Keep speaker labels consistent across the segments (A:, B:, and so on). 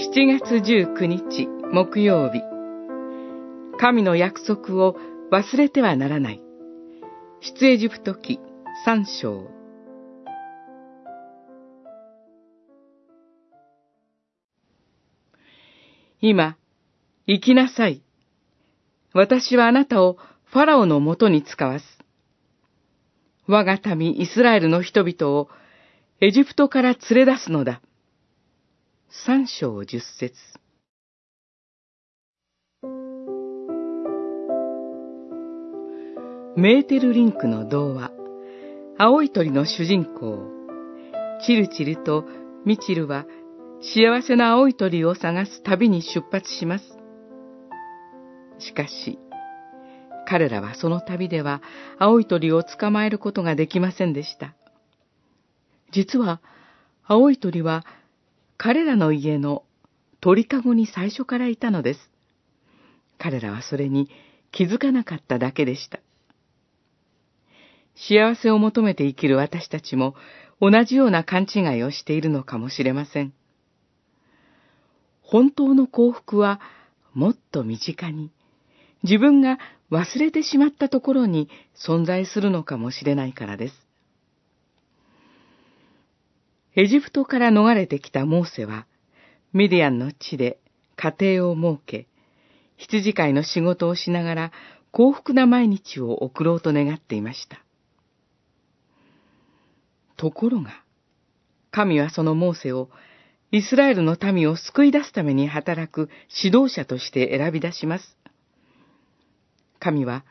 A: 7月19日木曜日神の約束を忘れてはならない出エジプト記三章今、行きなさい。私はあなたをファラオのもとに使わす。我が民イスラエルの人々をエジプトから連れ出すのだ。三章十節メーテルリンクの童話、青い鳥の主人公、チルチルとミチルは幸せな青い鳥を探す旅に出発します。しかし、彼らはその旅では青い鳥を捕まえることができませんでした。実は、青い鳥は彼らの家の鳥かごに最初からいたのです。彼らはそれに気づかなかっただけでした。幸せを求めて生きる私たちも同じような勘違いをしているのかもしれません。本当の幸福はもっと身近に、自分が忘れてしまったところに存在するのかもしれないからです。エジプトから逃れてきたモーセは、ミディアンの地で家庭を設け、羊飼いの仕事をしながら幸福な毎日を送ろうと願っていました。ところが、神はそのモーセをイスラエルの民を救い出すために働く指導者として選び出します。神は、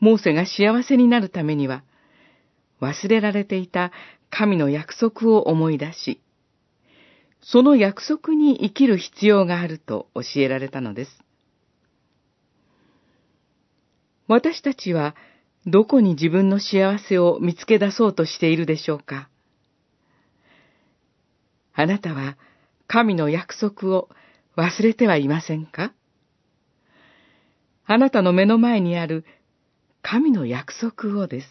A: モーセが幸せになるためには、忘れられていた神の約束を思い出し、その約束に生きる必要があると教えられたのです。私たちはどこに自分の幸せを見つけ出そうとしているでしょうかあなたは神の約束を忘れてはいませんか？あなたの目の前にある神の約束をです。